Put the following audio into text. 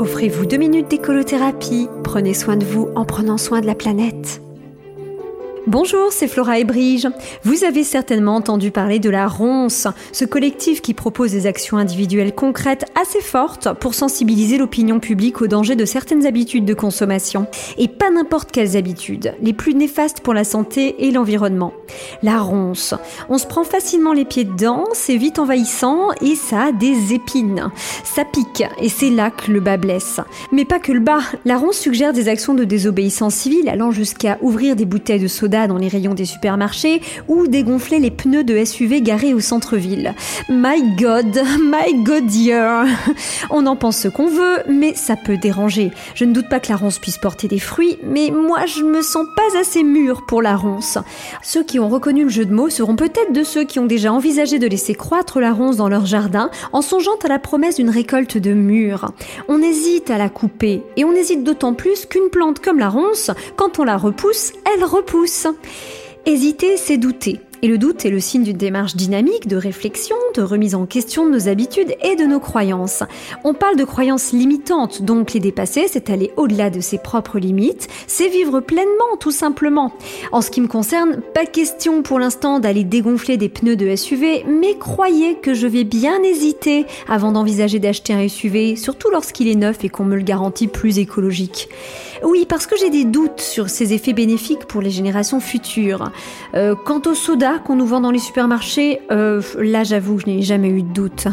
Offrez-vous deux minutes d'écolothérapie. Prenez soin de vous en prenant soin de la planète. Bonjour, c'est Flora et Brige. Vous avez certainement entendu parler de la RONCE, ce collectif qui propose des actions individuelles concrètes assez fortes pour sensibiliser l'opinion publique aux dangers de certaines habitudes de consommation. Et pas n'importe quelles habitudes, les plus néfastes pour la santé et l'environnement. La ronce, on se prend facilement les pieds dedans, c'est vite envahissant et ça a des épines. Ça pique et c'est là que le bas blesse. Mais pas que le bas, la ronce suggère des actions de désobéissance civile allant jusqu'à ouvrir des bouteilles de soda dans les rayons des supermarchés ou dégonfler les pneus de SUV garés au centre-ville. My God, my God dear. On en pense ce qu'on veut, mais ça peut déranger. Je ne doute pas que la ronce puisse porter des fruits, mais moi je me sens pas assez mûr pour la ronce. Ceux qui ont reconnu le jeu de mots seront peut-être de ceux qui ont déjà envisagé de laisser croître la ronce dans leur jardin en songeant à la promesse d'une récolte de mûres. On hésite à la couper, et on hésite d'autant plus qu'une plante comme la ronce, quand on la repousse, elle repousse. Hésiter, c'est douter. Et le doute est le signe d'une démarche dynamique de réflexion, de remise en question de nos habitudes et de nos croyances. On parle de croyances limitantes, donc les dépasser, c'est aller au-delà de ses propres limites, c'est vivre pleinement, tout simplement. En ce qui me concerne, pas question pour l'instant d'aller dégonfler des pneus de SUV, mais croyez que je vais bien hésiter avant d'envisager d'acheter un SUV, surtout lorsqu'il est neuf et qu'on me le garantit plus écologique. Oui, parce que j'ai des doutes sur ses effets bénéfiques pour les générations futures. Euh, quant au soda qu'on nous vend dans les supermarchés, euh, là j'avoue, je n'ai jamais eu de doute.